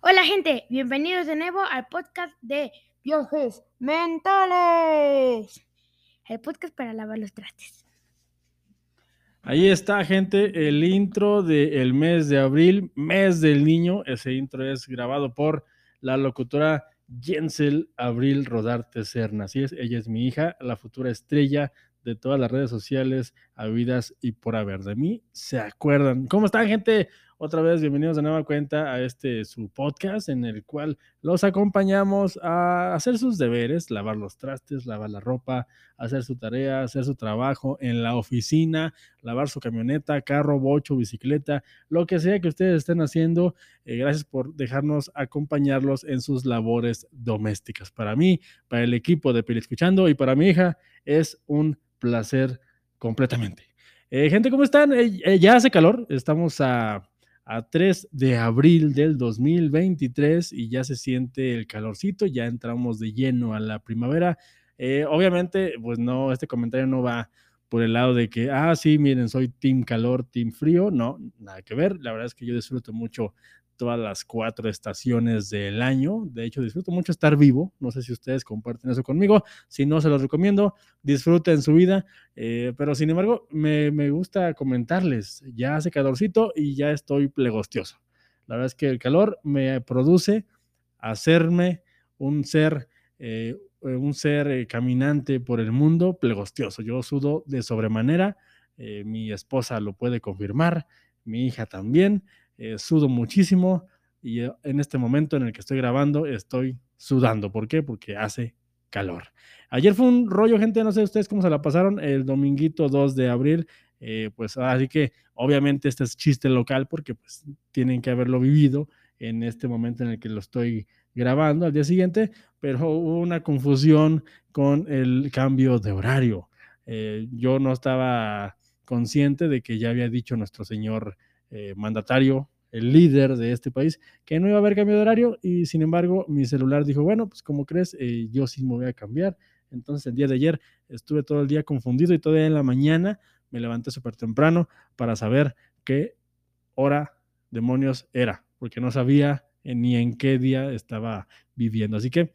Hola gente, bienvenidos de nuevo al podcast de Viajes Mentales. El podcast para lavar los trastes. Ahí está, gente, el intro del mes de abril, mes del niño. Ese intro es grabado por la locutora Jensel Abril Rodarte Serna. Así es, ella es mi hija, la futura estrella de todas las redes sociales habidas y por haber. De mí se acuerdan. ¿Cómo están, gente? Otra vez, bienvenidos de nueva cuenta a este su podcast en el cual los acompañamos a hacer sus deberes, lavar los trastes, lavar la ropa, hacer su tarea, hacer su trabajo en la oficina, lavar su camioneta, carro, bocho, bicicleta, lo que sea que ustedes estén haciendo. Eh, gracias por dejarnos acompañarlos en sus labores domésticas. Para mí, para el equipo de Pili Escuchando y para mi hija es un placer completamente. Eh, gente, ¿cómo están? Eh, ya hace calor, estamos a a 3 de abril del 2023 y ya se siente el calorcito, ya entramos de lleno a la primavera. Eh, obviamente, pues no, este comentario no va por el lado de que, ah, sí, miren, soy team calor, team frío, no, nada que ver. La verdad es que yo disfruto mucho todas las cuatro estaciones del año. De hecho, disfruto mucho estar vivo. No sé si ustedes comparten eso conmigo. Si no, se los recomiendo. Disfruten su vida. Eh, pero sin embargo, me, me, gusta comentarles. Ya hace calorcito y ya estoy plegostioso. La verdad es que el calor me produce hacerme un ser, eh, un ser eh, caminante por el mundo plegostioso. Yo sudo de sobremanera. Mi esposa lo puede confirmar. Mi hija también. Eh, sudo muchísimo y eh, en este momento en el que estoy grabando estoy sudando. ¿Por qué? Porque hace calor. Ayer fue un rollo, gente, no sé ustedes cómo se la pasaron, el dominguito 2 de abril, eh, pues así que obviamente este es chiste local porque pues tienen que haberlo vivido en este momento en el que lo estoy grabando al día siguiente, pero hubo una confusión con el cambio de horario. Yo no estaba consciente de que ya había dicho nuestro señor eh, mandatario, el líder de este país, que no iba a haber cambio de horario y sin embargo mi celular dijo, bueno, pues como crees, eh, yo sí me voy a cambiar. Entonces el día de ayer estuve todo el día confundido y todavía en la mañana me levanté súper temprano para saber qué hora demonios era, porque no sabía ni en qué día estaba viviendo. Así que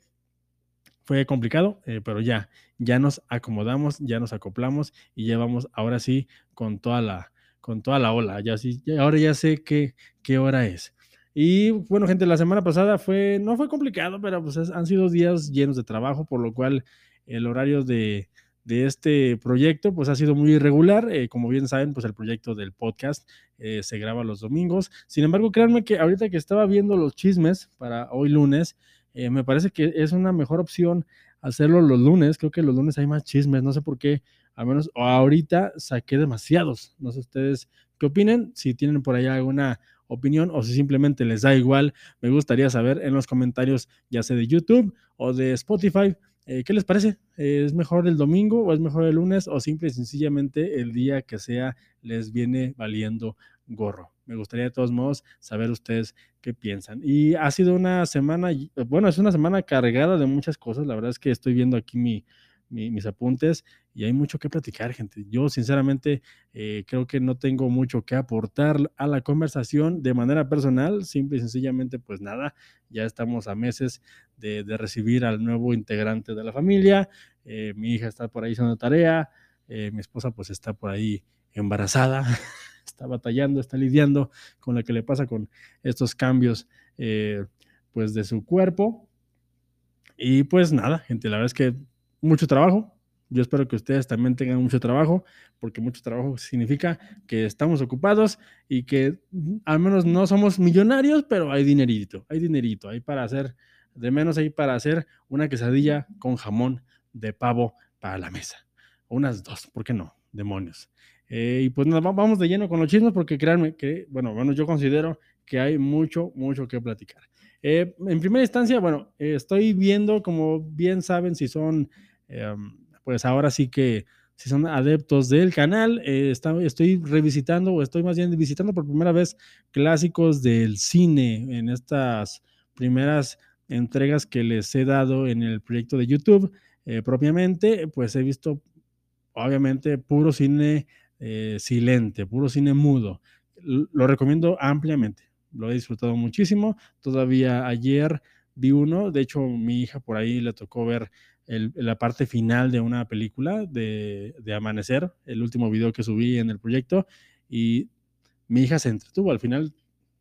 fue complicado, eh, pero ya, ya nos acomodamos, ya nos acoplamos y ya vamos ahora sí con toda la, con toda la ola. Ya sí, ahora ya sé qué, qué hora es. Y bueno, gente, la semana pasada fue, no fue complicado, pero pues han sido días llenos de trabajo, por lo cual el horario de, de este proyecto pues ha sido muy irregular. Eh, como bien saben, pues el proyecto del podcast eh, se graba los domingos. Sin embargo, créanme que ahorita que estaba viendo los chismes para hoy lunes, eh, me parece que es una mejor opción hacerlo los lunes. Creo que los lunes hay más chismes, no sé por qué al menos ahorita saqué demasiados. No sé ustedes qué opinen, si tienen por ahí alguna opinión o si simplemente les da igual, me gustaría saber en los comentarios, ya sea de YouTube o de Spotify, eh, ¿qué les parece? ¿Es mejor el domingo o es mejor el lunes o simple y sencillamente el día que sea les viene valiendo gorro? Me gustaría de todos modos saber ustedes qué piensan. Y ha sido una semana, bueno, es una semana cargada de muchas cosas. La verdad es que estoy viendo aquí mi, mi, mis apuntes y hay mucho que platicar, gente. Yo sinceramente eh, creo que no tengo mucho que aportar a la conversación de manera personal, simple y sencillamente pues nada, ya estamos a meses de, recibir al nuevo integrante de la familia, eh, mi hija está por ahí haciendo tarea, eh, mi esposa pues está por ahí embarazada, está batallando, está lidiando con lo que le pasa con estos cambios pues de su cuerpo. Y pues nada, gente, la verdad es que mucho trabajo. Yo espero que ustedes también tengan mucho trabajo, porque mucho trabajo significa que estamos ocupados y que al menos no somos millonarios, pero hay dinerito, hay dinerito, hay para hacer, de menos hay para hacer una quesadilla con jamón de pavo para la mesa. Unas dos, ¿por qué no? Demonios. Eh, y pues nos vamos de lleno con los chismes, porque créanme que, bueno, bueno, yo considero que hay mucho, mucho que platicar. Eh, en primera instancia, bueno, estoy viendo, como bien saben, si son eh, pues ahora sí que si son adeptos del canal, eh, estoy revisitando o estoy más bien visitando por primera vez clásicos del cine en estas primeras entregas que les he dado en el proyecto de YouTube eh, propiamente, pues he visto obviamente puro cine eh, silente, puro cine mudo. Lo recomiendo ampliamente. lo he disfrutado muchísimo. Todavía ayer vi uno, de hecho mi hija por ahí le tocó ver la parte final de una película de, de, Amanecer, el último video que subí en el proyecto, y mi hija se entretuvo. Al final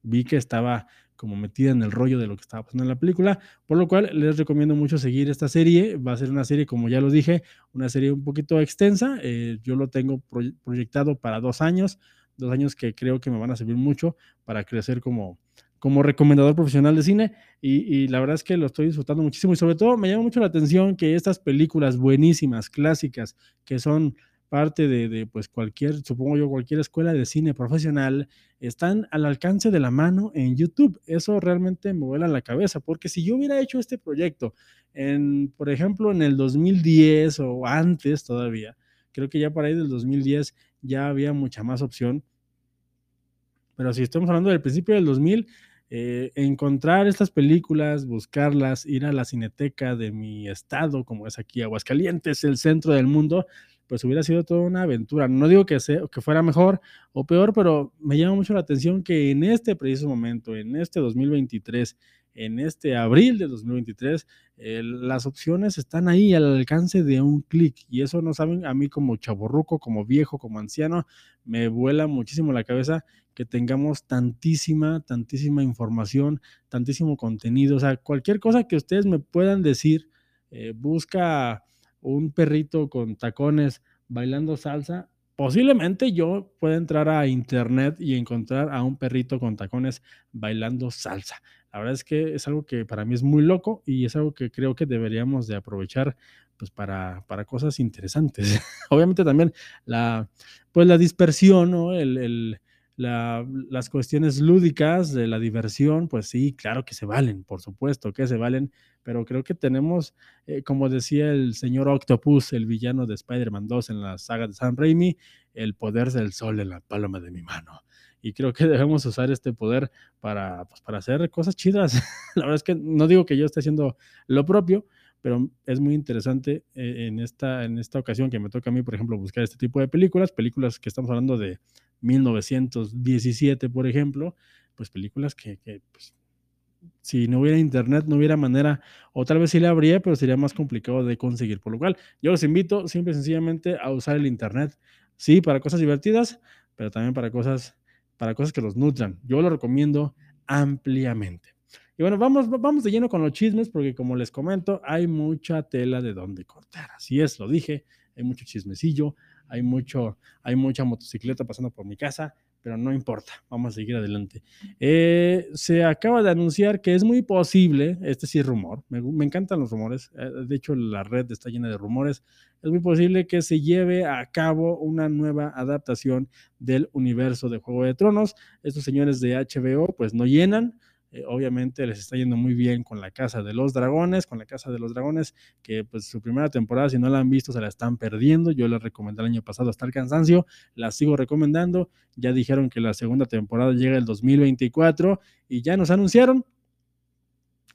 vi que estaba como metida en el rollo de lo que estaba pasando en la película, por lo cual les recomiendo mucho seguir esta serie. Va a ser una serie, como ya lo dije, una serie un poquito extensa. Eh, yo lo tengo proyectado para dos años, dos años que creo que me van a servir mucho para crecer como, como recomendador profesional de cine y, la verdad es que lo estoy disfrutando muchísimo y sobre todo me llama mucho la atención que estas películas buenísimas, clásicas, que son parte de, pues cualquier, supongo yo, cualquier escuela de cine profesional, están al alcance de la mano en YouTube. Eso realmente me vuela la cabeza, porque si yo hubiera hecho este proyecto, en, por ejemplo, en el 2010 o antes todavía, creo que ya para ahí del 2010 ya había mucha más opción. Pero si estamos hablando del principio del 2000, eh, encontrar estas películas, buscarlas, ir a la cineteca de mi estado, como es aquí Aguascalientes, el centro del mundo, pues hubiera sido toda una aventura. No digo que, sea, que fuera mejor o peor, pero me llama mucho la atención que en este preciso momento, en este 2023, en este abril de 2023, las opciones están ahí al alcance de un clic y eso no saben a mí como chaborruco, como viejo, como anciano, me vuela muchísimo la cabeza que tengamos tantísima, tantísima información, tantísimo contenido, o sea, cualquier cosa que ustedes me puedan decir, eh, busca un perrito con tacones bailando salsa, posiblemente yo pueda entrar a internet y encontrar a un perrito con tacones bailando salsa. La verdad es que es algo que para mí es muy loco y es algo que creo que deberíamos de aprovechar pues para, para cosas interesantes. Obviamente también la, pues la dispersión, ¿no? el, las cuestiones lúdicas de la diversión, pues sí, claro que se valen, por supuesto que se valen, pero creo que tenemos, eh, como decía el señor Octopus, el villano de Spider-Man 2 en la saga de Sam Raimi, el poder del sol en la palma de mi mano. Y creo que debemos usar este poder para, pues, para hacer cosas chidas. la verdad es que no digo que yo esté haciendo lo propio, pero es muy interesante eh, en, esta, en esta ocasión que me toca a mí, por ejemplo, buscar este tipo de películas, películas que estamos hablando de 1917, por ejemplo, pues películas que, pues, si no hubiera internet, no hubiera manera, o tal vez sí la habría, pero sería más complicado de conseguir. Por lo cual, yo los invito simple y sencillamente a usar el internet, sí, para cosas divertidas, pero también para cosas, para cosas que los nutran. Yo lo recomiendo ampliamente. Y bueno, vamos, vamos de lleno con los chismes, porque como les comento, hay mucha tela de donde cortar. Así es, lo dije, hay mucho chismecillo, hay, mucho, hay mucha motocicleta pasando por mi casa, pero no importa, vamos a seguir adelante. Eh, se acaba de anunciar que es muy posible, este sí es rumor, me, me, encantan los rumores, eh, de hecho la red está llena de rumores, es muy posible que se lleve a cabo una nueva adaptación del universo de Juego de Tronos. Estos señores de HBO pues no llenan, eh, obviamente les está yendo muy bien con la Casa de los Dragones, con la Casa de los Dragones, que pues su primera temporada, si no la han visto, se la están perdiendo. Yo la recomendé el año pasado hasta el cansancio, la sigo recomendando. Ya dijeron que la segunda temporada llega el 2024 y ya nos anunciaron,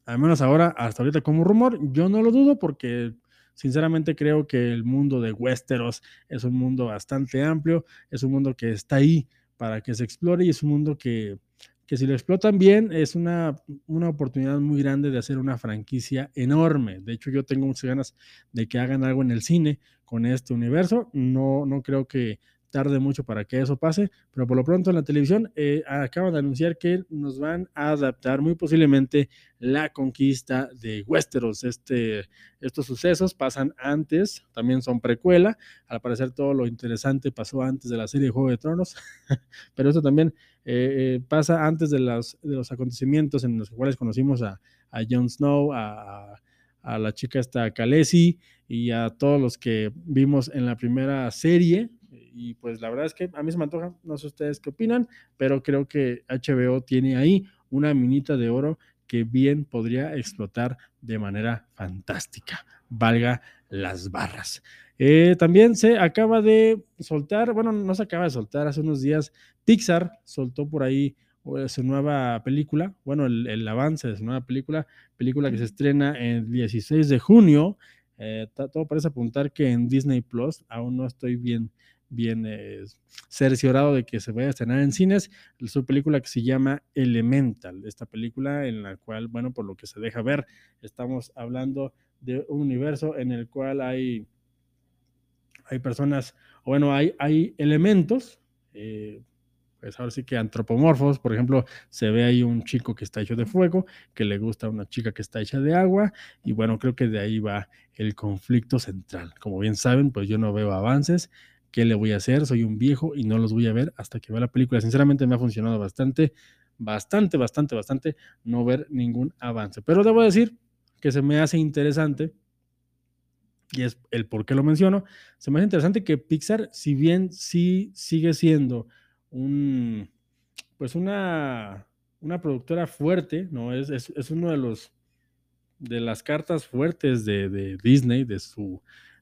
al menos ahora, hasta ahorita como rumor, yo no lo dudo porque sinceramente creo que el mundo de Westeros es un mundo bastante amplio, es un mundo que está ahí para que se explore y es un mundo que que si lo explotan bien es una, una, oportunidad muy grande de hacer una franquicia enorme. De hecho, yo tengo muchas ganas de que hagan algo en el cine con este universo. No, no creo que tarde mucho para que eso pase, pero por lo pronto en la televisión eh, acaban de anunciar que nos van a adaptar muy posiblemente la conquista de Westeros. Este, estos sucesos pasan antes, también son precuela, al parecer todo lo interesante pasó antes de la serie de Juego de Tronos, pero eso también eh, eh, pasa antes de los, de los acontecimientos en los cuales conocimos a, a Jon Snow, a, a la chica esta Khaleesi y a todos los que vimos en la primera serie, y pues la verdad es que a mí se me antoja, no sé ustedes qué opinan, pero creo que HBO tiene ahí una minita de oro que bien podría explotar de manera fantástica, valga las barras. Eh, también se acaba de soltar, bueno, no se acaba de soltar, hace unos días Pixar soltó por ahí eh, su nueva película, bueno, el, avance de su nueva película, película que se estrena el 16 de junio. Eh, todo parece apuntar que en Disney Plus, aún no estoy bien bien eh, cerciorado de que se vaya a estrenar en cines, su película que se llama Elemental, esta película en la cual, bueno, por lo que se deja ver, estamos hablando de un universo en el cual hay, hay personas, o bueno, hay, hay elementos, eh, pues ahora sí que antropomorfos, por ejemplo, se ve ahí un chico que está hecho de fuego, que le gusta a una chica que está hecha de agua, y bueno, creo que de ahí va el conflicto central. Como bien saben, pues yo no veo avances, ¿qué le voy a hacer? Soy un viejo y no los voy a ver hasta que vea la película. Sinceramente me ha funcionado bastante, bastante, bastante, bastante no ver ningún avance. Pero debo decir que se me hace interesante y es el por qué lo menciono, se me hace interesante que Pixar, si bien sí sigue siendo un, pues una, una productora fuerte, ¿no? Es, es, uno de los de las cartas fuertes de, de, Disney, de su,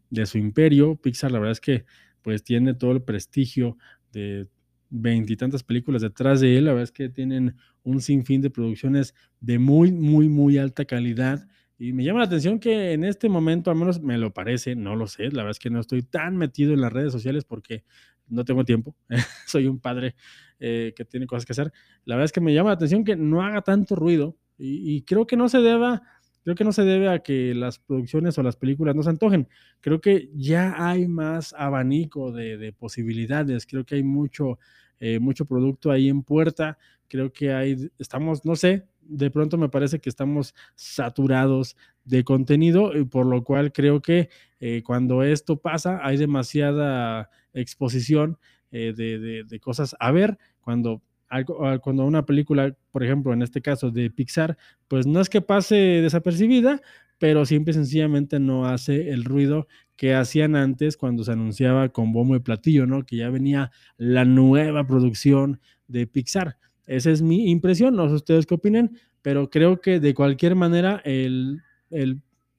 de su imperio. Pixar, la verdad es que pues tiene todo el prestigio de veintitantas películas detrás de él. La verdad es que tienen un sinfín de producciones de muy, muy, muy alta calidad y me llama la atención que en este momento, al menos me lo parece, no lo sé, la verdad es que no estoy tan metido en las redes sociales porque no tengo tiempo, soy un padre eh, que tiene cosas que hacer. La verdad es que me llama la atención que no haga tanto ruido y, creo que no se deba, creo que no se debe a que las producciones o las películas no se antojen. Creo que ya hay más abanico de, posibilidades, creo que hay mucho, eh, mucho producto ahí en puerta, creo que hay, estamos, no sé, de pronto me parece que estamos saturados de contenido, por lo cual creo que eh, cuando esto pasa hay demasiada exposición eh, de, cosas a ver, cuando, cuando una película, por ejemplo, en este caso de Pixar, pues no es que pase desapercibida, pero simple y sencillamente no hace el ruido que hacían antes cuando se anunciaba con bombo y platillo, ¿no? Que ya venía la nueva producción de Pixar. Esa es mi impresión, no sé ustedes qué opinen, pero creo que de cualquier manera el,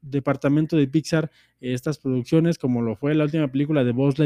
departamento de Pixar, estas producciones, como lo fue la última película de Buzz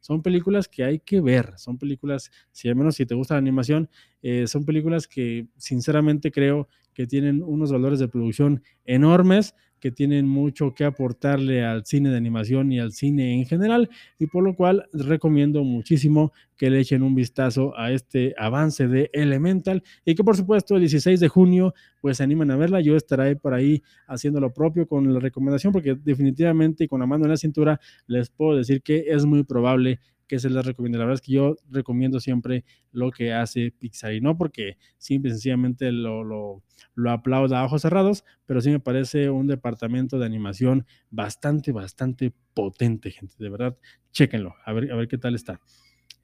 son películas que hay que ver, son películas, si al menos si te gusta la animación, eh, son películas que sinceramente creo que tienen unos valores de producción enormes, que tienen mucho que aportarle al cine de animación y al cine en general, y por lo cual recomiendo muchísimo que le echen un vistazo a este avance de Elemental y que por supuesto el 16 de junio pues se animen a verla, yo estaré por ahí haciendo lo propio con la recomendación porque definitivamente y con la mano en la cintura les puedo decir que es muy probable que se les recomiende. La verdad es que yo recomiendo siempre lo que hace Pixar y no porque simple y sencillamente lo, lo, lo aplauda a ojos cerrados, pero sí me parece un departamento de animación bastante, bastante potente, gente. De verdad, chéquenlo, a ver, a ver qué tal está.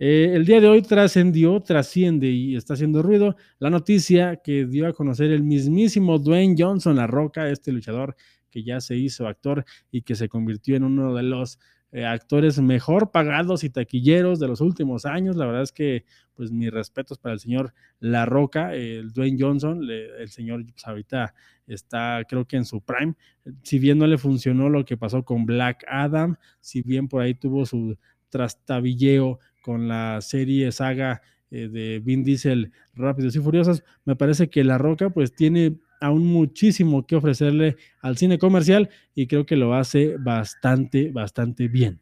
Eh, el día de hoy trascendió, trasciende y está haciendo ruido la noticia que dio a conocer el mismísimo Dwayne Johnson, la roca, este luchador que ya se hizo actor y que se convirtió en uno de los eh, actores mejor pagados y taquilleros de los últimos años. La verdad es que, pues, mis respetos para el señor La Roca, el Dwayne Johnson, el señor pues, ahorita está, creo que en su prime. Si bien no le funcionó lo que pasó con Black Adam, si bien por ahí tuvo su trastabilleo con la serie saga eh, de Vin Diesel Rápidos y Furiosos, me parece que La Roca, pues, tiene aún muchísimo que ofrecerle al cine comercial y creo que lo hace bastante, bastante bien.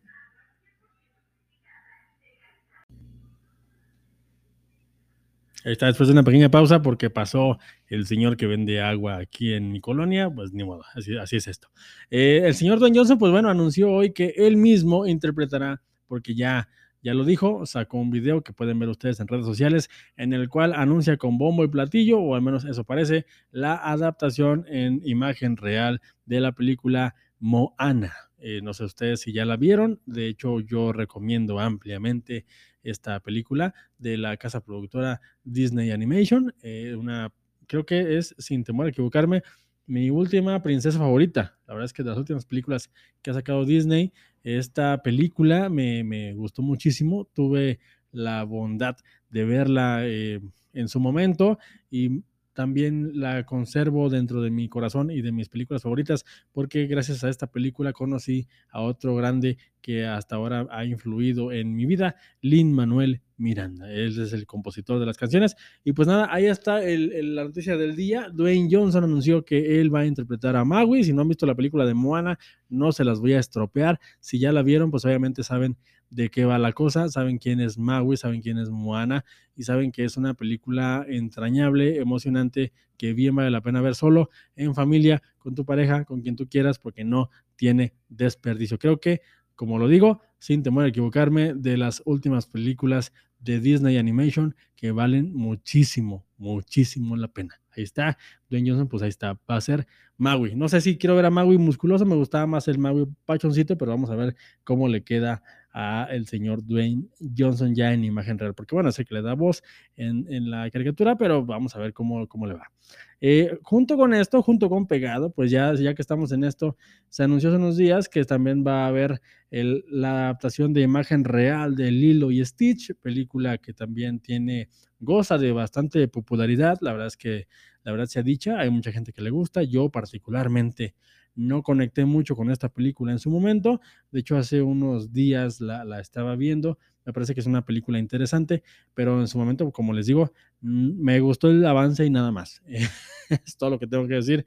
Ahí está, después de una pequeña pausa, porque pasó el señor que vende agua aquí en mi colonia, pues ni modo, así, así es esto. Eh, el señor Don Johnson, pues bueno, anunció hoy que él mismo interpretará, porque ya ya lo dijo, sacó un video que pueden ver ustedes en redes sociales en el cual anuncia con bombo y platillo, o al menos eso parece, la adaptación en imagen real de la película Moana. Eh, no sé ustedes si ya la vieron, de hecho yo recomiendo ampliamente esta película de la casa productora Disney Animation, eh, una, creo que es, sin temor a equivocarme, mi última princesa favorita. La verdad es que de las últimas películas que ha sacado Disney, esta película me, gustó muchísimo. Tuve la bondad de verla eh, en su momento y también la conservo dentro de mi corazón y de mis películas favoritas, porque gracias a esta película conocí a otro grande que hasta ahora ha influido en mi vida, Lin Manuel Miranda. Él es el compositor de las canciones. Y pues nada, ahí está la noticia del día. Dwayne Johnson anunció que él va a interpretar a Maui. Si no han visto la película de Moana, no se las voy a estropear. Si ya la vieron, pues obviamente saben de qué va la cosa, saben quién es Maui, saben quién es Moana y saben que es una película entrañable, emocionante, que bien vale la pena ver solo, en familia, con tu pareja, con quien tú quieras, porque no tiene desperdicio. Creo que, como lo digo, sin temor a equivocarme, de las últimas películas de Disney Animation que valen muchísimo, muchísimo la pena. Ahí está, Dwayne Johnson, pues ahí está, va a ser Maui. No sé si quiero ver a Maui musculoso, me gustaba más el Maui pachoncito, pero vamos a ver cómo le queda a el señor Dwayne Johnson ya en imagen real, porque bueno, sé que le da voz en, en la caricatura, pero vamos a ver cómo, cómo le va. Eh, junto con esto, junto con Pegado, pues ya, ya que estamos en esto, se anunció hace unos días que también va a haber el, la adaptación de imagen real de Lilo y Stitch, película que también tiene, goza de bastante popularidad, la verdad es que, la verdad se ha dicha, hay mucha gente que le gusta, yo particularmente no conecté mucho con esta película en su momento, de hecho hace unos días la, la estaba viendo, me parece que es una película interesante, pero en su momento, como les digo, mm, me gustó el avance y nada más. es todo lo que tengo que decir.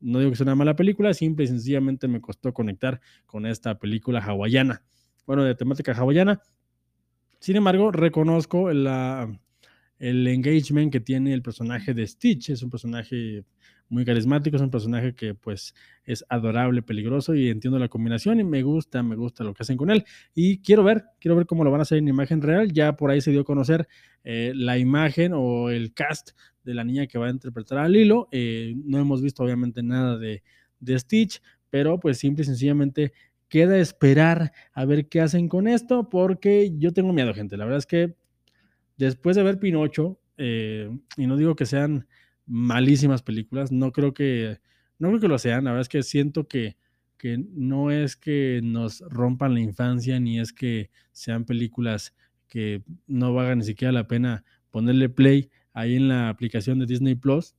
No digo que sea una mala película, simple y sencillamente me costó conectar con esta película hawaiana. Bueno, de temática hawaiana. Sin embargo, reconozco la, el engagement que tiene el personaje de Stitch. Es un personaje muy carismático, es un personaje que pues es adorable, peligroso y entiendo la combinación y me gusta, me gusta lo que hacen con él. Y quiero ver, quiero ver cómo lo van a hacer en imagen real. Ya por ahí se dio a conocer eh, la imagen o el cast de la niña que va a interpretar a Lilo. Eh, no hemos visto obviamente nada de, de Stitch, pero pues simple y sencillamente queda esperar a ver qué hacen con esto, porque yo tengo miedo, gente. La verdad es que después de ver Pinocho, eh, y no digo que sean malísimas películas, no creo que, no creo que lo sean, la verdad es que siento que, que no es que nos rompan la infancia, ni es que sean películas que no valga ni siquiera la pena ponerle play ahí en la aplicación de Disney Plus.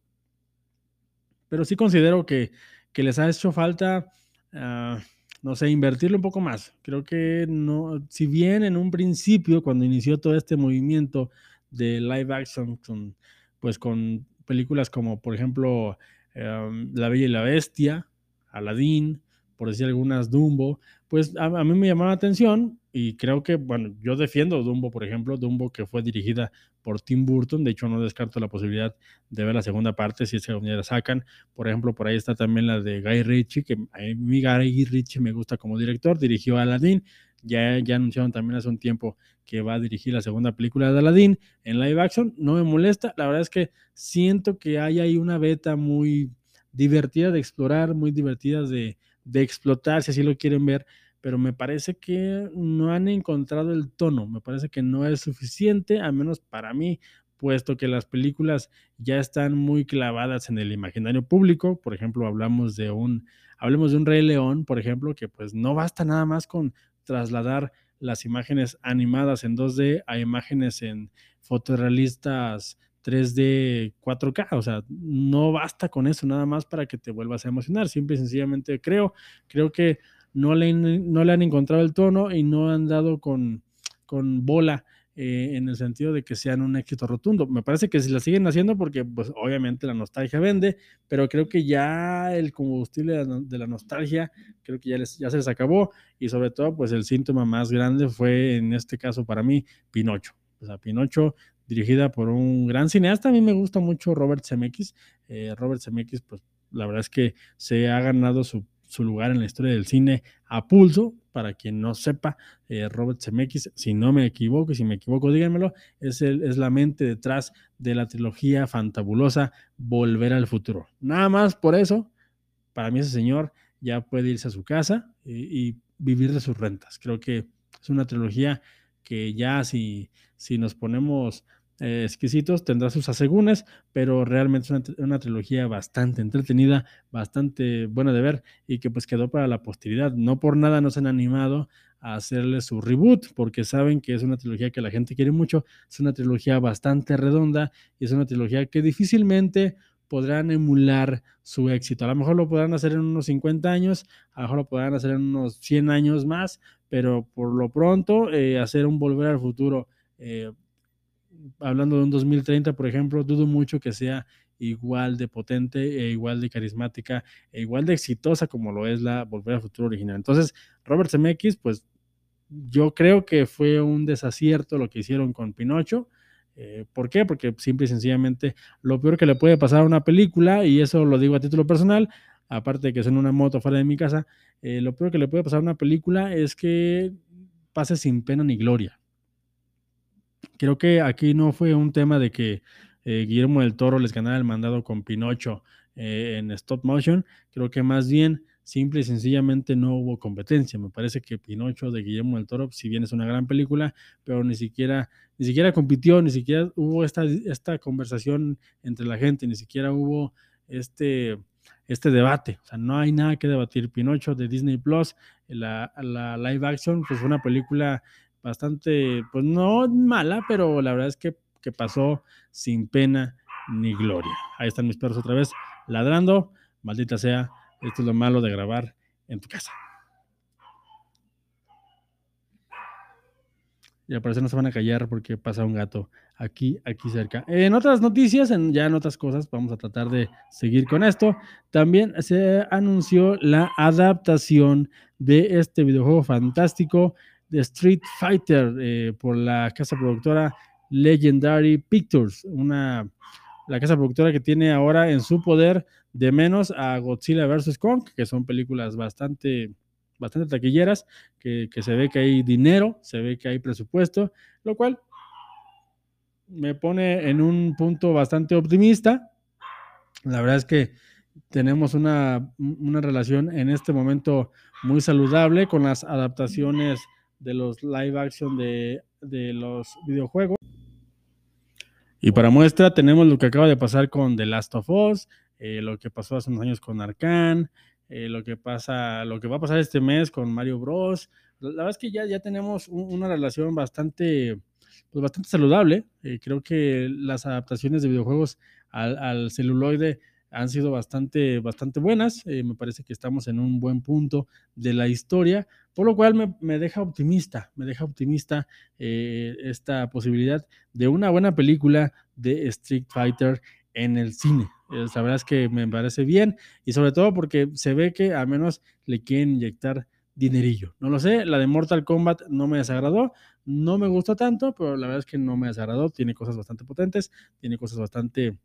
Pero sí considero que, que les ha hecho falta, uh, no sé, invertirlo un poco más. Creo que no, si bien en un principio, cuando inició todo este movimiento de live action, con, pues con películas como, por ejemplo, um, La Bella y la Bestia, Aladdin, por decir algunas, Dumbo, pues a, a, mí me llamaba la atención y creo que, bueno, yo defiendo Dumbo, por ejemplo, Dumbo que fue dirigida por Tim Burton, de hecho no descarto la posibilidad de ver la segunda parte si es que la sacan, por ejemplo, por ahí está también la de Guy Ritchie, que a mí Guy Ritchie me gusta como director, dirigió Aladdin, ya, ya anunciaron también hace un tiempo que va a dirigir la segunda película de Aladdin en live action. No me molesta, la verdad es que siento que hay ahí una beta muy divertida de explorar, muy divertida de, de explotar, si así lo quieren ver, pero me parece que no han encontrado el tono, me parece que no es suficiente, al menos para mí, puesto que las películas ya están muy clavadas en el imaginario público, por ejemplo, hablamos de un, hablemos de un Rey León, por ejemplo, que pues no basta nada más con trasladar las imágenes animadas en 2D a imágenes en fotorrealistas 3D 4K, o sea, no basta con eso nada más para que te vuelvas a emocionar, simple y sencillamente creo, creo que no le, no le han encontrado el tono y no han dado con, con bola eh, en el sentido de que sean un éxito rotundo. Me parece que si la siguen haciendo, porque pues obviamente la nostalgia vende, pero creo que ya el combustible de la, nostalgia, creo que ya, les, ya se les acabó y sobre todo pues el síntoma más grande fue en este caso para mí Pinocho. O sea, Pinocho dirigida por un gran cineasta, a mí me gusta mucho Robert Zemeckis. Eh, Robert Zemeckis pues la verdad es que se ha ganado su su lugar en la historia del cine a pulso. Para quien no sepa, eh, Robert Zemeckis, si no me equivoco, si me equivoco, díganmelo, es, el, es la mente detrás de la trilogía fantabulosa Volver al Futuro. Nada más por eso, para mí ese señor ya puede irse a su casa y, y vivir de sus rentas. Creo que es una trilogía que ya si, si nos ponemos eh, exquisitos, tendrá sus asegúnes, pero realmente es una, trilogía bastante entretenida, bastante buena de ver y que pues quedó para la posteridad. No por nada nos han animado a hacerle su reboot, porque saben que es una trilogía que la gente quiere mucho, es una trilogía bastante redonda y es una trilogía que difícilmente podrán emular su éxito. A lo mejor lo podrán hacer en unos 50 años, a lo mejor lo podrán hacer en unos 100 años más, pero por lo pronto eh, hacer un volver al futuro eh, hablando de un 2030, por ejemplo, dudo mucho que sea igual de potente, e igual de carismática, e igual de exitosa como lo es la Volver al Futuro original. Entonces, Robert Zemeckis, pues yo creo que fue un desacierto lo que hicieron con Pinocho. Eh, ¿Por qué? Porque simple y sencillamente lo peor que le puede pasar a una película, y eso lo digo a título personal, aparte de que son una moto fuera de mi casa, eh, lo peor que le puede pasar a una película es que pase sin pena ni gloria. Creo que aquí no fue un tema de que eh, Guillermo del Toro les ganara el mandado con Pinocho en stop motion, creo que más bien simple y sencillamente no hubo competencia. Me parece que Pinocho de Guillermo del Toro, si bien es una gran película, pero ni siquiera, ni siquiera compitió, ni siquiera hubo esta, esta conversación entre la gente, ni siquiera hubo este, este debate. O sea, no hay nada que debatir. Pinocho de Disney Plus, la, la live action, pues fue una película bastante, pues no mala, pero la verdad es que, que pasó sin pena ni gloria. Ahí están mis perros otra vez ladrando. Maldita sea esto es lo malo de grabar en tu casa. Y al parecer no se van a callar porque pasa un gato aquí, aquí cerca. En otras noticias, en, ya en otras cosas, vamos a tratar de seguir con esto. También se anunció la adaptación de este videojuego fantástico de Street Fighter eh, por la casa productora Legendary Pictures, una la casa productora que tiene ahora en su poder de menos a Godzilla vs. Kong, que son películas bastante, bastante taquilleras, que, se ve que hay dinero, se ve que hay presupuesto, lo cual me pone en un punto bastante optimista. La verdad es que tenemos una, una relación en este momento muy saludable con las adaptaciones de los live action de, de los videojuegos. Y para muestra tenemos lo que acaba de pasar con The Last of Us, eh, lo que pasó hace unos años con Arkane, eh, lo que pasa, lo que va a pasar este mes con Mario Bros. La, verdad es que ya, ya tenemos una relación bastante, pues bastante saludable. Eh, creo que las adaptaciones de videojuegos al, al celuloide han sido bastante, bastante buenas. Eh, me parece que estamos en un buen punto de la historia, por lo cual me, me deja optimista, me deja optimista eh, esta posibilidad de una buena película de Street Fighter en el cine. Eh, la verdad es que me parece bien y sobre todo porque se ve que al menos le quieren inyectar dinerillo. No lo sé, la de Mortal Kombat no me desagradó, no me gustó tanto, pero la verdad es que no me desagradó, tiene cosas bastante potentes, tiene cosas bastante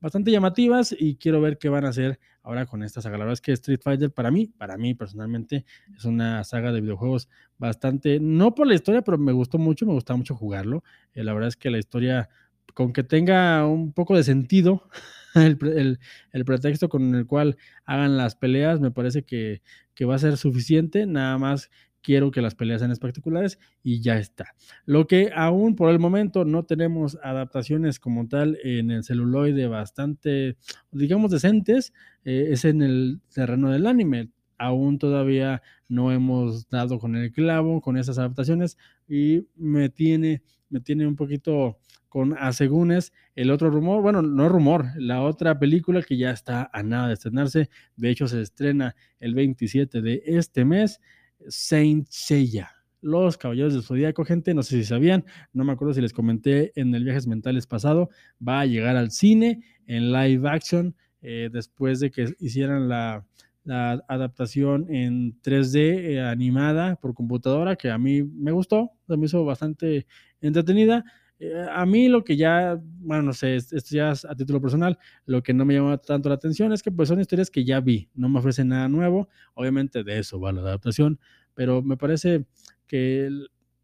bastante llamativas y quiero ver qué van a hacer ahora con esta saga. La verdad es que Street Fighter para mí, para mí personalmente, es una saga de videojuegos bastante, no por la historia, pero me gustó mucho, me gusta mucho jugarlo. Eh, la verdad es que la historia, con que tenga un poco de sentido, el, el, pretexto con el cual hagan las peleas, me parece que, que va a ser suficiente, nada más quiero que las peleas sean espectaculares y ya está. Lo que aún por el momento no tenemos adaptaciones como tal en el celuloide bastante, digamos, decentes, eh, es en el terreno del anime. Aún todavía no hemos dado con el clavo con esas adaptaciones y me tiene, me tiene un poquito con asegúnes el otro rumor, bueno, no rumor, la otra película que ya está a nada de estrenarse, de hecho se estrena el 27 de este mes, Saint Seiya. Los Caballeros del Zodíaco, gente, no sé si sabían, no me acuerdo si les comenté en el Viajes Mentales pasado, va a llegar al cine en live action eh, después de que hicieran la, adaptación en 3D eh, animada por computadora, que a mí me gustó, me hizo bastante entretenida. Eh, a mí lo que ya, bueno, no sé, esto ya es a título personal, lo que no me llama tanto la atención es que pues son historias que ya vi, no me ofrecen nada nuevo, obviamente de eso va la adaptación, pero me parece que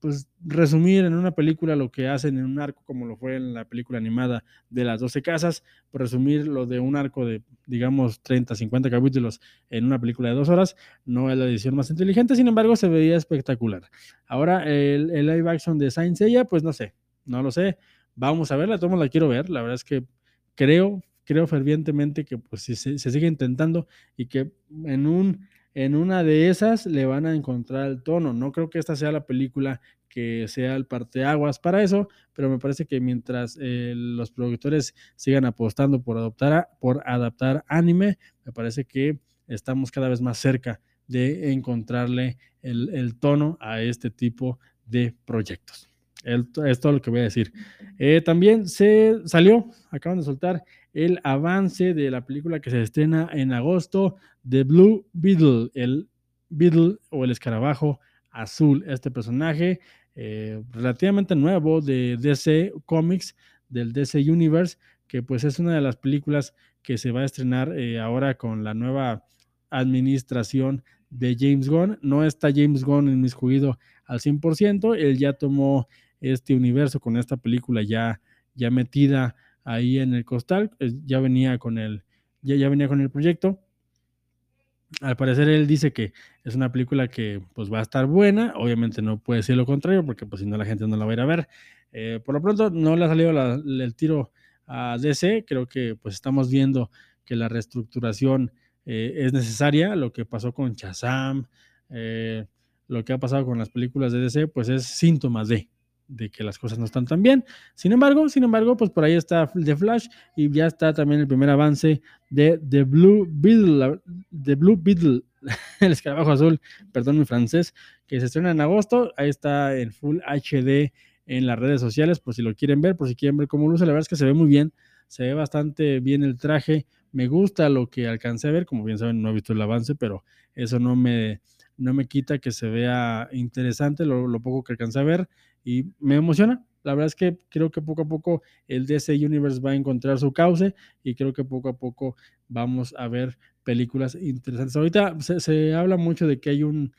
pues resumir en una película lo que hacen en un arco como lo fue en la película animada de las 12 casas, resumir lo de un arco de digamos 30, 50 capítulos en una película de dos horas, no es la edición más inteligente, sin embargo se veía espectacular. Ahora el, el live action de Saint Seiya, pues no sé, no lo sé. Vamos a verla, tomo la quiero ver. La verdad es que creo, creo fervientemente que pues si se, sigue intentando y que en un en una de esas le van a encontrar el tono. No creo que esta sea la película que sea el parteaguas para eso, pero me parece que mientras eh, los productores sigan apostando por adoptar, por adaptar anime, me parece que estamos cada vez más cerca de encontrarle el tono a este tipo de proyectos es todo lo que voy a decir. Eh, también se salió, acaban de soltar el avance de la película que se estrena en agosto, The Blue Beetle, el Beetle o el escarabajo Azul, este personaje eh, relativamente nuevo de DC Comics, del DC Universe, que pues es una de las películas que se va a estrenar eh, ahora con la nueva administración de James Gunn. No está James Gunn inmiscuido al 100%, él ya tomó este universo con esta película ya, ya metida ahí en el costal, ya venía con el, ya, ya venía con el proyecto. Al parecer él dice que es una película que pues va a estar buena, obviamente no puede ser lo contrario porque pues si no la gente no la va a ir a ver. Eh, por lo pronto no le ha salido el tiro a DC, creo que pues estamos viendo que la reestructuración eh, es necesaria, lo que pasó con Shazam, eh, lo que ha pasado con las películas de DC, pues es síntomas de, de que las cosas no están tan bien. Sin embargo, sin embargo, pues por ahí está The Flash y ya está también el primer avance de The Blue Beetle, The Blue Beetle, el escarabajo azul, perdón mi francés, que se estrena en agosto. Ahí está en Full HD en las redes sociales, por si lo quieren ver, por si quieren ver cómo luce. La verdad es que se ve muy bien, se ve bastante bien el traje. Me gusta lo que alcancé a ver, como bien saben, no he visto el avance, pero eso no me, no me quita que se vea interesante lo, lo poco que alcancé a ver y me emociona. La verdad es que creo que poco a poco el DC Universe va a encontrar su cauce y creo que poco a poco vamos a ver películas interesantes. Ahorita se, se habla mucho de que hay un,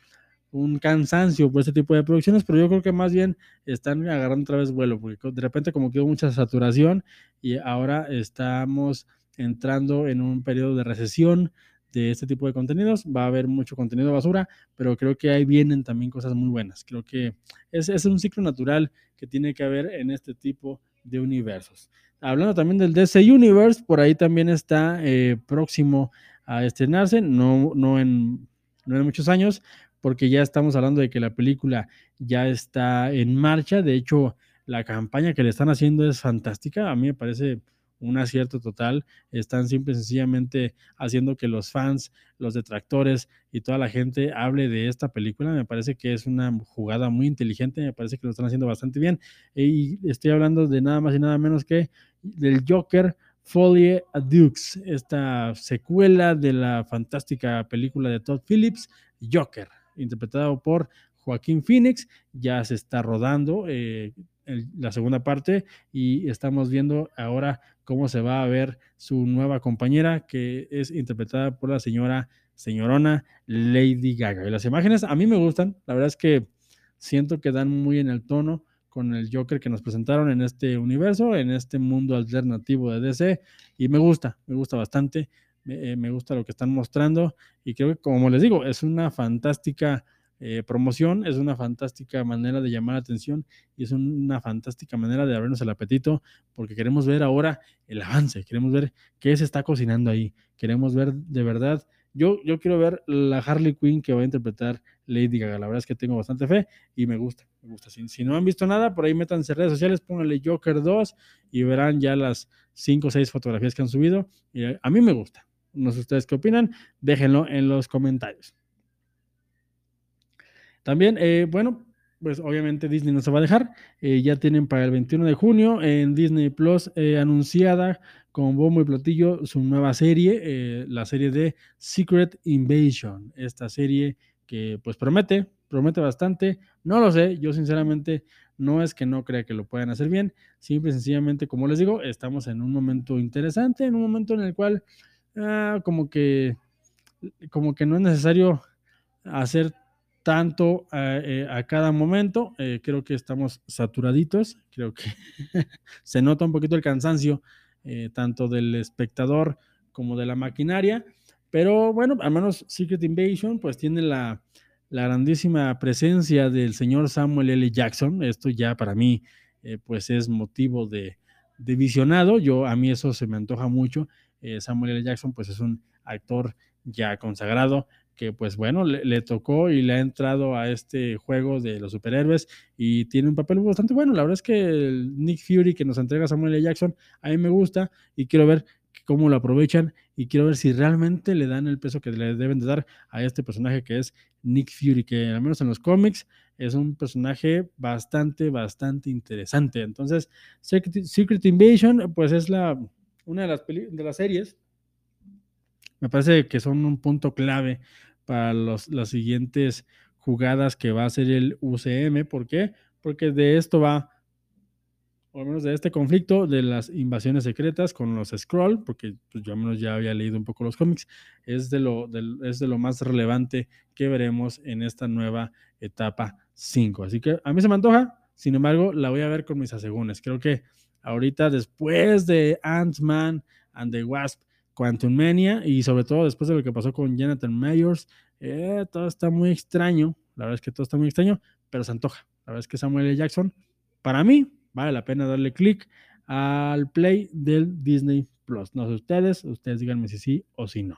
un cansancio por este tipo de producciones, pero yo creo que más bien están agarrando otra vez vuelo, porque de repente como que hubo mucha saturación y ahora estamos entrando en un periodo de recesión de este tipo de contenidos. Va a haber mucho contenido basura, pero creo que ahí vienen también cosas muy buenas. Creo que es, es un ciclo natural que tiene que haber en este tipo de universos. Hablando también del DC Universe, por ahí también está eh, próximo a estrenarse, no, no, en, no en muchos años, porque ya estamos hablando de que la película ya está en marcha. De hecho, la campaña que le están haciendo es fantástica. A mí me parece un acierto total. Están simple y sencillamente haciendo que los fans, los detractores y toda la gente hable de esta película. Me parece que es una jugada muy inteligente, me parece que lo están haciendo bastante bien. Y estoy hablando de nada más y nada menos que del Joker Folie a Dukes, esta secuela de la fantástica película de Todd Phillips, Joker, interpretado por Joaquín Phoenix, ya se está rodando eh, la segunda parte y estamos viendo ahora cómo se va a ver su nueva compañera que es interpretada por la señora señorona Lady Gaga. Y las imágenes a mí me gustan, la verdad es que siento que dan muy en el tono con el Joker que nos presentaron en este universo, en este mundo alternativo de DC y me gusta, me gusta bastante, me, eh, me gusta lo que están mostrando y creo que como les digo, es una fantástica eh, promoción, es una fantástica manera de llamar la atención y es una fantástica manera de abrirnos el apetito porque queremos ver ahora el avance, queremos ver qué se está cocinando ahí, queremos ver de verdad. Yo, yo quiero ver la Harley Quinn que va a interpretar Lady Gaga. La verdad es que tengo bastante fe y me gusta, me gusta. Si, no han visto nada, por ahí métanse en redes sociales, pónganle Joker 2 y verán ya las 5 o 6 fotografías que han subido. Y a mí me gusta. No sé ustedes qué opinan, déjenlo en los comentarios. También, eh, bueno, pues obviamente Disney no se va a dejar. Eh, ya tienen para el 21 de junio en Disney Plus eh, anunciada con bombo y platillo su nueva serie, la serie de Secret Invasion. Esta serie que pues promete, promete bastante. No lo sé, yo sinceramente no es que no crea que lo puedan hacer bien. Simple y sencillamente, como les digo, estamos en un momento interesante, en un momento en el cual ah, como que como que no es necesario hacer tanto eh, a cada momento. Eh, creo que estamos saturaditos, creo que se nota un poquito el cansancio eh, tanto del espectador como de la maquinaria, pero bueno, al menos Secret Invasion pues tiene la, la grandísima presencia del señor Samuel L. Jackson. Esto ya para mí pues es motivo de, de, visionado. Yo a mí eso se me antoja mucho. Samuel L. Jackson pues es un actor ya consagrado, que pues bueno, le, tocó y le ha entrado a este juego de los superhéroes y tiene un papel bastante bueno. La verdad es que el Nick Fury que nos entrega Samuel L. Jackson a mí me gusta y quiero ver cómo lo aprovechan y quiero ver si realmente le dan el peso que le deben de dar a este personaje que es Nick Fury, que al menos en los cómics es un personaje bastante, bastante interesante. Entonces, Secret, Invasion, pues es la, una de las, de las series me parece que son un punto clave para los, las siguientes jugadas que va a hacer el UCM. ¿Por qué? Porque de esto va, o al menos de este conflicto de las invasiones secretas con los Scroll, porque pues, yo al menos ya había leído un poco los cómics, es de, lo, es de lo más relevante que veremos en esta nueva etapa 5. Así que a mí se me antoja, sin embargo, la voy a ver con mis asegúnes. Creo que ahorita, después de Ant-Man and the Wasp, Quantum Mania y sobre todo después de lo que pasó con Jonathan Mayors, eh, todo está muy extraño. La verdad es que todo está muy extraño, pero se antoja. La verdad es que Samuel L. Jackson, para mí, vale la pena darle clic al play del Disney Plus. No sé ustedes, ustedes díganme si sí o si no.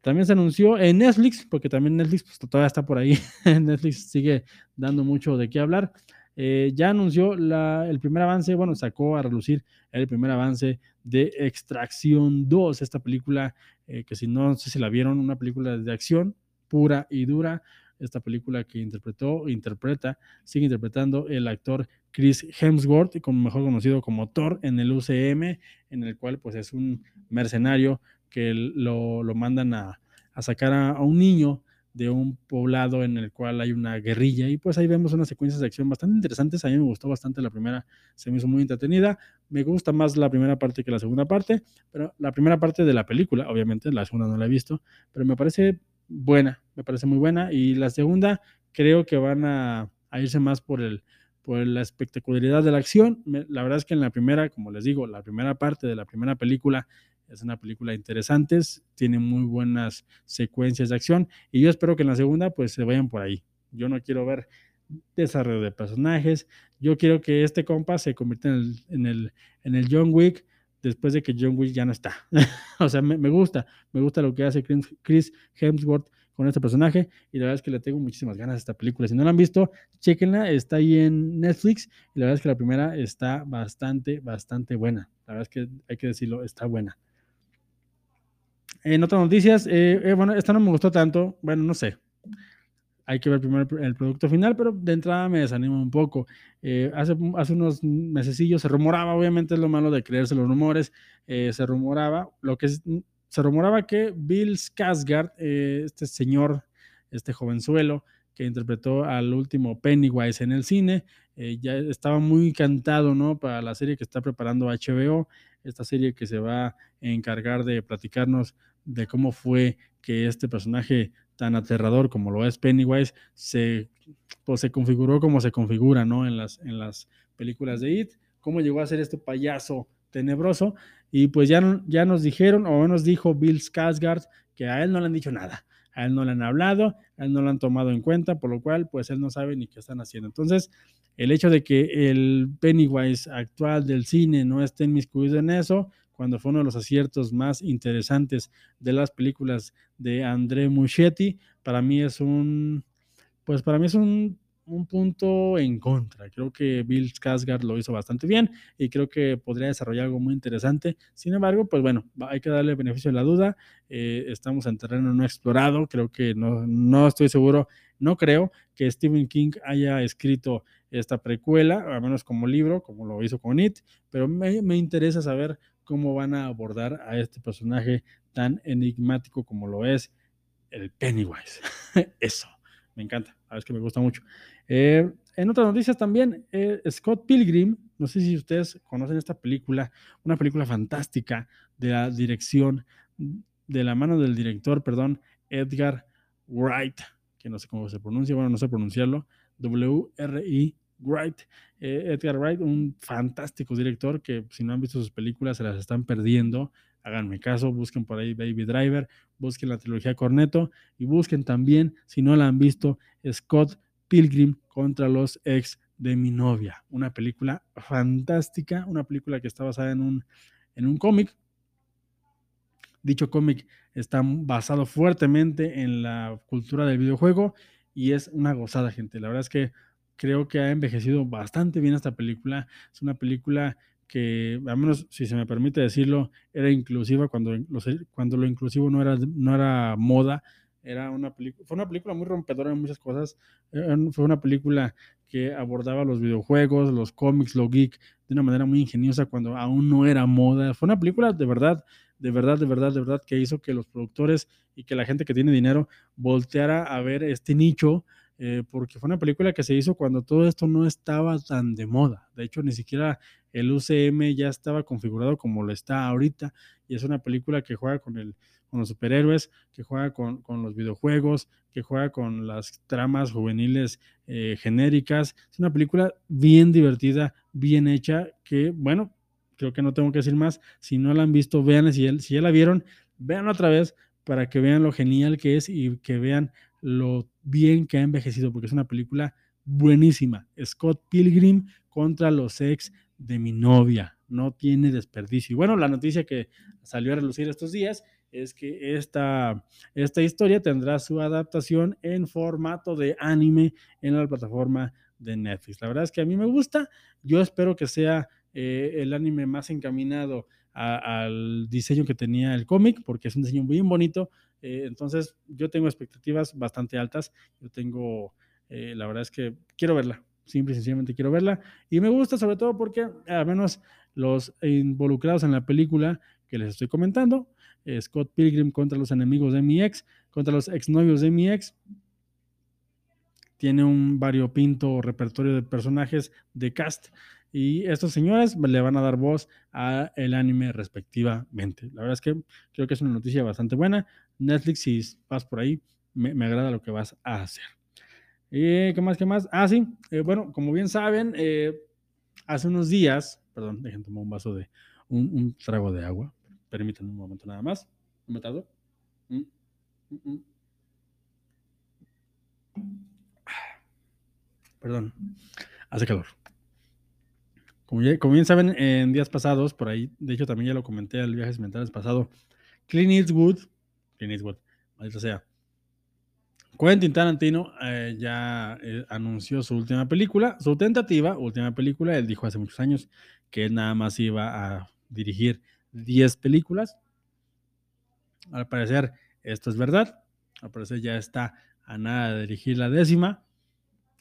También se anunció en Netflix, porque también Netflix pues, todavía está por ahí. Netflix sigue dando mucho de qué hablar. Eh, ya anunció el primer avance, bueno, sacó a relucir el primer avance de Extracción 2, esta película eh, que si no, no sé si la vieron, una película de acción pura y dura, esta película que interpretó, interpreta, sigue interpretando el actor Chris Hemsworth, mejor conocido como Thor en el UCM, en el cual pues es un mercenario que lo, mandan a, sacar a, un niño de un poblado en el cual hay una guerrilla y pues ahí vemos unas secuencias de acción bastante interesantes. A mí me gustó bastante la primera, se me hizo muy entretenida. Me gusta más la primera parte que la segunda parte, pero la primera parte de la película, obviamente, la segunda no la he visto, pero me parece buena, me parece muy buena y la segunda creo que van a, irse más por el por la espectacularidad de la acción. La verdad es que en la primera, como les digo, la primera parte de la primera película es una película interesante, tiene muy buenas secuencias de acción y yo espero que en la segunda pues se vayan por ahí. Yo no quiero ver desarrollo de personajes, yo quiero que este compa se convierta en el, en el, en el John Wick después de que John Wick ya no está. o sea, me, me, gusta, me gusta lo que hace Chris Hemsworth con este personaje y la verdad es que le tengo muchísimas ganas a esta película. Si no la han visto, chequenla, está ahí en Netflix y la verdad es que la primera está bastante, bastante buena. La verdad es que hay que decirlo, está buena. En otras noticias, eh, eh, bueno, esta no me gustó tanto. Bueno, no sé. Hay que ver primero el, producto final, pero de entrada me desanima un poco. Eh, hace, hace unos mesecillos se rumoraba, obviamente es lo malo de creerse los rumores, se rumoraba, lo que se rumoraba que Bill Skarsgård, este señor, este jovenzuelo, que interpretó al último Pennywise en el cine. ya estaba muy cantado, ¿no? Para la serie que está preparando HBO esta serie que se va a encargar de platicarnos de cómo fue que este personaje tan aterrador como lo es Pennywise se, pues, se configuró como se configura ¿no? en, las, en las películas de It, cómo llegó a ser este payaso tenebroso y pues ya, ya nos dijeron o nos dijo Bill Skarsgård que a él no le han dicho nada, a él no le han hablado, a él no lo han tomado en cuenta, por lo cual pues él no sabe ni qué están haciendo. Entonces, el hecho de que el Pennywise actual del cine no esté inmiscuido en eso, cuando fue uno de los aciertos más interesantes de las películas de André Muschietti, para mí es un, pues para mí es un un punto en contra. Creo que Bill Skarsgård lo hizo bastante bien y creo que podría desarrollar algo muy interesante. Sin embargo, pues bueno, hay que darle beneficio a la duda. Eh, estamos en terreno no explorado. Creo que no, no estoy seguro, no creo que Stephen King haya escrito esta precuela, al menos como libro, como lo hizo con It, pero me, me interesa saber cómo van a abordar a este personaje tan enigmático como lo es el Pennywise. Eso, me encanta, a ver, es que me gusta mucho. Eh, en otras noticias también, eh, Scott Pilgrim, no sé si ustedes conocen esta película, una película fantástica de la dirección, de la mano del director, perdón, Edgar Wright, que no sé cómo se pronuncia, bueno, no sé pronunciarlo, W-R-I Wright. Eh, Edgar Wright, un fantástico director que si no han visto sus películas se las están perdiendo. Háganme caso, busquen por ahí Baby Driver, busquen la trilogía Corneto y busquen también, si no la han visto, Scott Pilgrim contra los ex de mi novia. Una película fantástica, una película que está basada en un, en un cómic. Dicho cómic está basado fuertemente en la cultura del videojuego y es una gozada, gente. La verdad es que creo que ha envejecido bastante bien esta película. Es una película que, al menos si se me permite decirlo, era inclusiva cuando, cuando lo inclusivo no era, no era moda, era una fue una película muy rompedora en muchas cosas. Fue una película que abordaba los videojuegos, los cómics, lo geek de una manera muy ingeniosa cuando aún no era moda. Fue una película de verdad, de verdad, de verdad, de verdad que hizo que los productores y que la gente que tiene dinero volteara a ver este nicho eh, porque fue una película que se hizo cuando todo esto no estaba tan de moda. De hecho, ni siquiera el UCM ya estaba configurado como lo está ahorita, y es una película que juega con, el, con los superhéroes, que juega con, con los videojuegos, que juega con las tramas juveniles eh, genéricas. Es una película bien divertida, bien hecha, que bueno, creo que no tengo que decir más. Si no la han visto, vean, si, si ya la vieron, vean otra vez para que vean lo genial que es y que vean lo bien que ha envejecido, porque es una película buenísima. Scott Pilgrim contra los ex de mi novia. No tiene desperdicio. Y bueno, la noticia que salió a relucir estos días es que esta, esta historia tendrá su adaptación en formato de anime en la plataforma de Netflix. La verdad es que a mí me gusta. Yo espero que sea eh, el anime más encaminado al diseño que tenía el cómic, porque es un diseño bien bonito. Eh, entonces, yo tengo expectativas bastante altas. Yo tengo, eh, la verdad es que quiero verla, simple y sencillamente quiero verla. Y me gusta sobre todo porque al menos los involucrados en la película que les estoy comentando, eh, Scott Pilgrim contra los enemigos de mi ex, contra los exnovios de mi ex, tiene un variopinto repertorio de personajes de cast y estos señores le van a dar voz a el anime respectivamente. La verdad es que creo que es una noticia bastante buena. Netflix, si vas por ahí, me, agrada lo que vas a hacer. ¿Qué más? ¿Qué más? Ah, sí. Eh, bueno, como bien saben, eh, hace unos días, perdón, dejen tomar un vaso de, un, trago de agua. Permítanme un momento nada más. ¿No me tardo? Mm, mm, mm. Perdón, hace calor. Como, bien saben, en días pasados, por ahí, de hecho también ya lo comenté al viajes mentales pasado, Clint Eastwood, Clint Eastwood, maldita sea, Quentin Tarantino eh, ya eh, anunció su última película, su tentativa, última película, él dijo hace muchos años que él nada más iba a dirigir 10 películas. Al parecer esto es verdad, al parecer ya está a nada de dirigir la décima,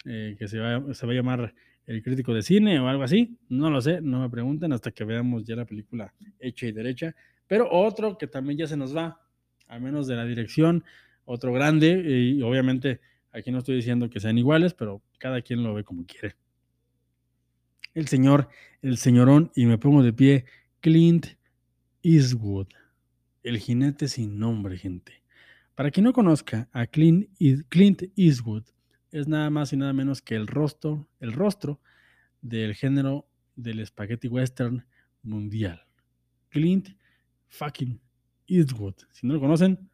eh, que se va, se va a llamar el crítico de cine o algo así, no lo sé, no me pregunten hasta que veamos ya la película hecha y derecha. Pero otro que también ya se nos va, a menos de la dirección, otro grande, y obviamente aquí no estoy diciendo que sean iguales, pero cada quien lo ve como quiere. El señor, el señorón, y me pongo de pie, Clint Eastwood, el jinete sin nombre, gente. Para quien no conozca a Clint Eastwood, es nada más y nada menos que el rostro, el rostro del género del spaghetti western mundial. Clint fucking Eastwood. Si no lo conocen,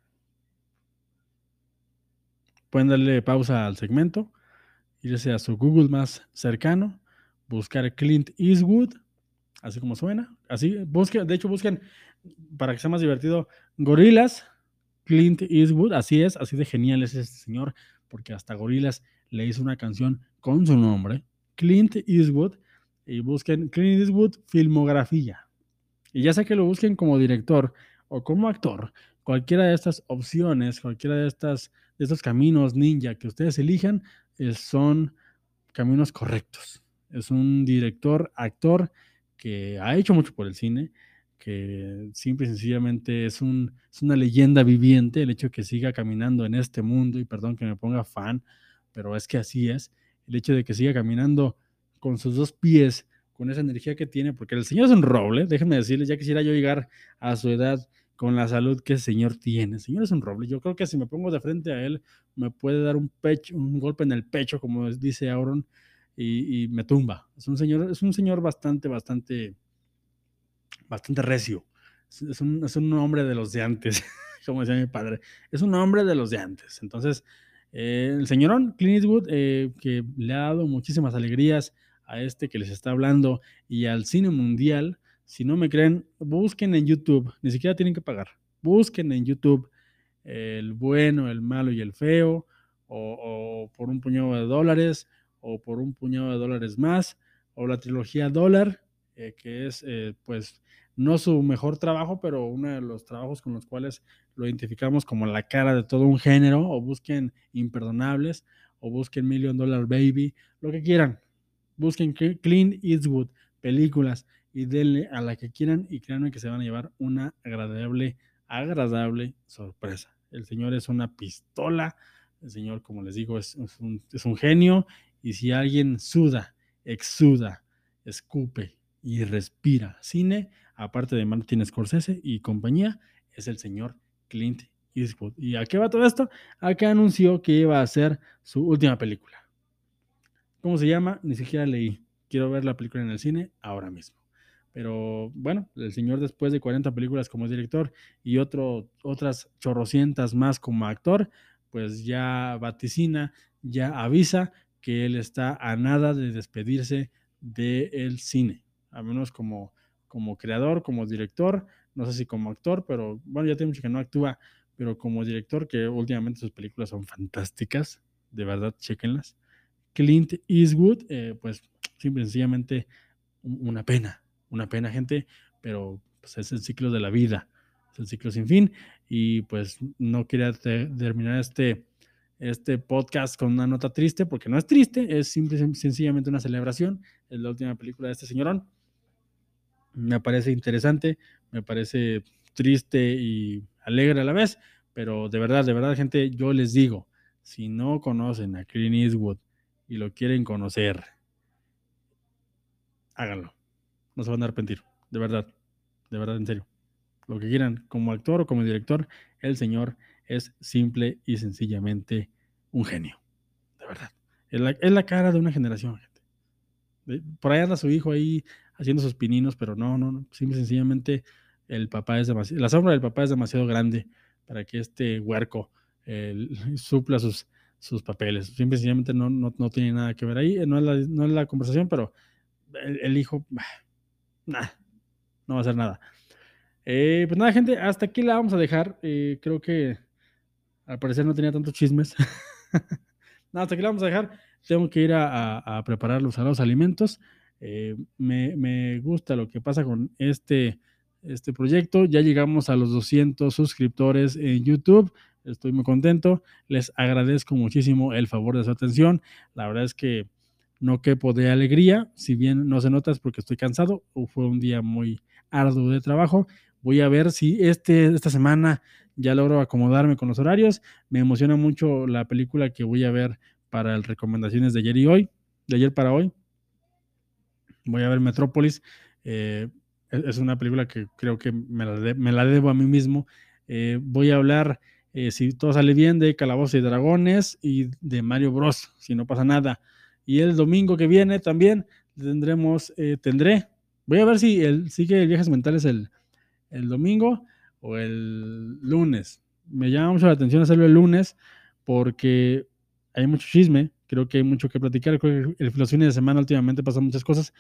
pueden darle pausa al segmento, irse a su Google más cercano, buscar Clint Eastwood, así como suena, así, busquen, de hecho busquen, para que sea más divertido, Gorilas, Clint Eastwood, así es, así de genial es este señor, porque hasta Gorilas le hizo una canción con su nombre, Clint Eastwood, y busquen Clint Eastwood filmografía. Y ya sea que lo busquen como director o como actor, cualquiera de estas opciones, cualquiera de, estas, estos caminos ninja que ustedes elijan, son caminos correctos. Es un director, actor que ha hecho mucho por el cine, que simple y sencillamente es, un, es una leyenda viviente el hecho de que siga caminando en este mundo, y perdón que me ponga fan, pero es que así es, el hecho de que siga caminando con sus dos pies, con esa energía que tiene, porque el señor es un roble, déjenme decirles, ya quisiera yo llegar a su edad con la salud que el señor tiene. El señor es un roble, yo creo que si me pongo de frente a él, me puede dar un pecho, un golpe en el pecho, como dice Auron, y, y me tumba. Es un señor, es un señor bastante, bastante bastante recio. Es un, es un hombre de los de antes, como decía mi padre. Es un hombre de los de antes. Entonces, eh, el señorón Clint Eastwood, eh, que le ha dado muchísimas alegrías a este que les está hablando y al cine mundial. Si no me creen, busquen en YouTube, ni siquiera tienen que pagar. Busquen en YouTube el bueno, el malo y el feo, o, por un puñado de dólares, o por un puñado de dólares más, o la trilogía dólar, eh, que es pues no su mejor trabajo, pero uno de los trabajos con los cuales lo identificamos como la cara de todo un género, o busquen Imperdonables, o busquen Million Dollar Baby, lo que quieran. Busquen Clint Eastwood, películas, y denle a la que quieran, y créanme que se van a llevar una agradable, agradable sorpresa. El señor es una pistola, El señor, como les digo, es, un, es un genio y si alguien suda, exuda, escupe y respira cine, aparte de Martin Scorsese y compañía, es el señor Clint Eastwood. ¿Y a qué va todo esto? A que anunció que iba a hacer su última película. ¿Cómo se llama? Ni siquiera leí. Quiero ver la película en el cine ahora mismo. Pero bueno, el señor después de 40 películas como director y otras chorrocientas más como actor, pues ya vaticina, ya avisa que él está a nada de despedirse del cine, a menos como, como creador, como director, no sé si como actor, pero bueno, ya tiene mucho que no actúa, pero como director, que últimamente sus películas son fantásticas, de verdad, chequenlas. Clint Eastwood, eh, pues simple sencillamente una pena, una pena, gente, pero pues, es el ciclo de la vida, es el ciclo sin fin. Y pues no quería terminar este, este podcast con una nota triste, porque no es triste, es simple, sencillamente una celebración. Es la última película de este señorón. Me parece interesante, me parece triste y alegre a la vez, pero de verdad, de verdad, gente, yo les digo, si no conocen a Clint Eastwood y lo quieren conocer, háganlo no se van a arrepentir, de verdad, de verdad, en serio. Lo que quieran, como actor o como director, el señor es simple y sencillamente un genio, de verdad. Es la, cara de una generación, gente. Por ahí anda su hijo ahí haciendo sus pininos, pero no, no, no, simple sencillamente el papá es demasiado, la sombra del papá es demasiado grande para que este huerco supla sus, sus papeles. Simple sencillamente no, no, no, tiene nada que ver ahí. No es la, no es la conversación, pero el, hijo, nada, no va a hacer nada. Eh, pues nada, gente, hasta aquí la vamos a dejar. Eh, creo que al parecer no tenía tantos chismes. nada, hasta aquí la vamos a dejar. Tengo que ir a, preparar los, los alimentos. Eh, me, gusta lo que pasa con este, este proyecto. Ya llegamos a los 200 suscriptores en YouTube. Estoy muy contento. Les agradezco muchísimo el favor de su atención. La verdad es que no quepo de alegría, si bien no se nota es porque estoy cansado o fue un día muy arduo de trabajo. Voy a ver si este, esta semana ya logro acomodarme con los horarios. Me emociona mucho la película que voy a ver para las recomendaciones de ayer y hoy, de ayer para hoy. Voy a ver Metrópolis. Eh, es una película que creo que me la, debo a mí mismo. Eh, voy a hablar, eh, si todo sale bien, de Calabozos y Dragones y de Mario Bros. Si no pasa nada. Y el domingo que viene también tendremos, tendré, voy a ver si el, sigue el Viajes Mentales el, el domingo o el lunes. Me llama mucho la atención hacerlo el lunes porque hay mucho chisme, creo que hay mucho que platicar. Creo que los fines de semana últimamente pasan muchas cosas,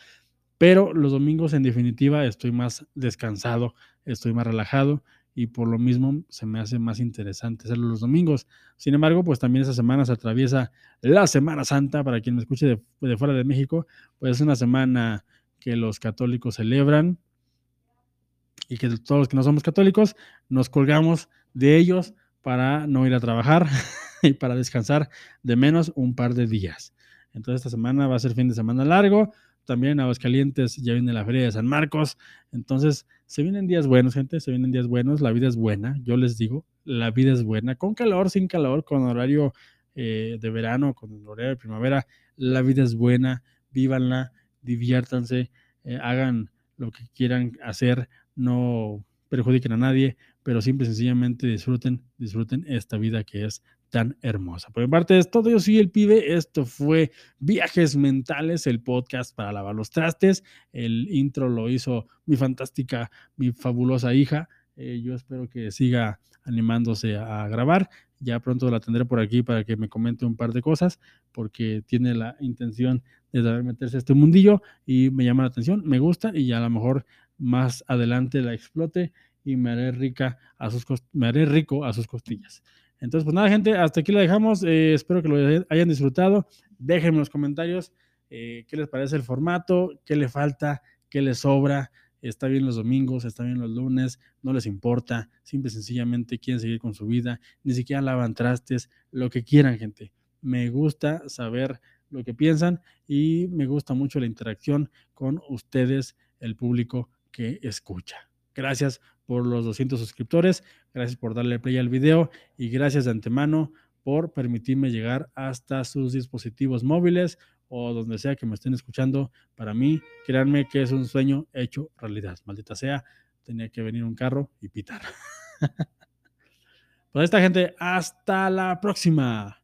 pero los domingos en definitiva estoy más descansado, estoy más relajado y por lo mismo se me hace más interesante hacerlo los domingos. Sin embargo, pues también esa semana se atraviesa la Semana Santa, para quien me escuche de, fuera de México, pues es una semana que los católicos celebran y que todos los que no somos católicos nos colgamos de ellos para no ir a trabajar y para descansar de menos un par de días. Entonces esta semana va a ser fin de semana largo, también en Aguascalientes ya viene la Feria de San Marcos. Entonces, se vienen días buenos, gente, se vienen días buenos. La vida es buena, yo les digo, la vida es buena. Con calor, sin calor, con horario eh, de verano, con horario de primavera, la vida es buena. Vívanla, diviértanse, eh, hagan lo que quieran hacer, no perjudiquen a nadie, pero simple y sencillamente disfruten, disfruten esta vida que es tan hermosa. Por mi parte es todo, yo soy el pibe, esto fue Viajes Mentales, el podcast para lavar los trastes, el intro lo hizo mi fantástica, mi fabulosa hija, eh, yo espero que siga animándose a grabar, ya pronto la tendré por aquí para que me comente un par de cosas, porque tiene la intención de meterse a este mundillo y me llama la atención, me gusta y ya a lo mejor más adelante la explote y me haré rica a sus me haré rico a sus costillas. Entonces, pues nada, gente, hasta aquí la dejamos. Eh, espero que lo hayan disfrutado. Déjenme en los comentarios eh, qué les parece el formato, qué le falta, qué les sobra. Está bien los domingos, está bien los lunes, no les importa. Simple y sencillamente quieren seguir con su vida. Ni siquiera lavan trastes, lo que quieran, gente. Me gusta saber lo que piensan y me gusta mucho la interacción con ustedes, el público que escucha. Gracias por los 200 suscriptores, gracias por darle play al video y gracias de antemano por permitirme llegar hasta sus dispositivos móviles o donde sea que me estén escuchando. Para mí, créanme que es un sueño hecho realidad. Maldita sea, tenía que venir un carro y pitar. pues esta gente, hasta la próxima.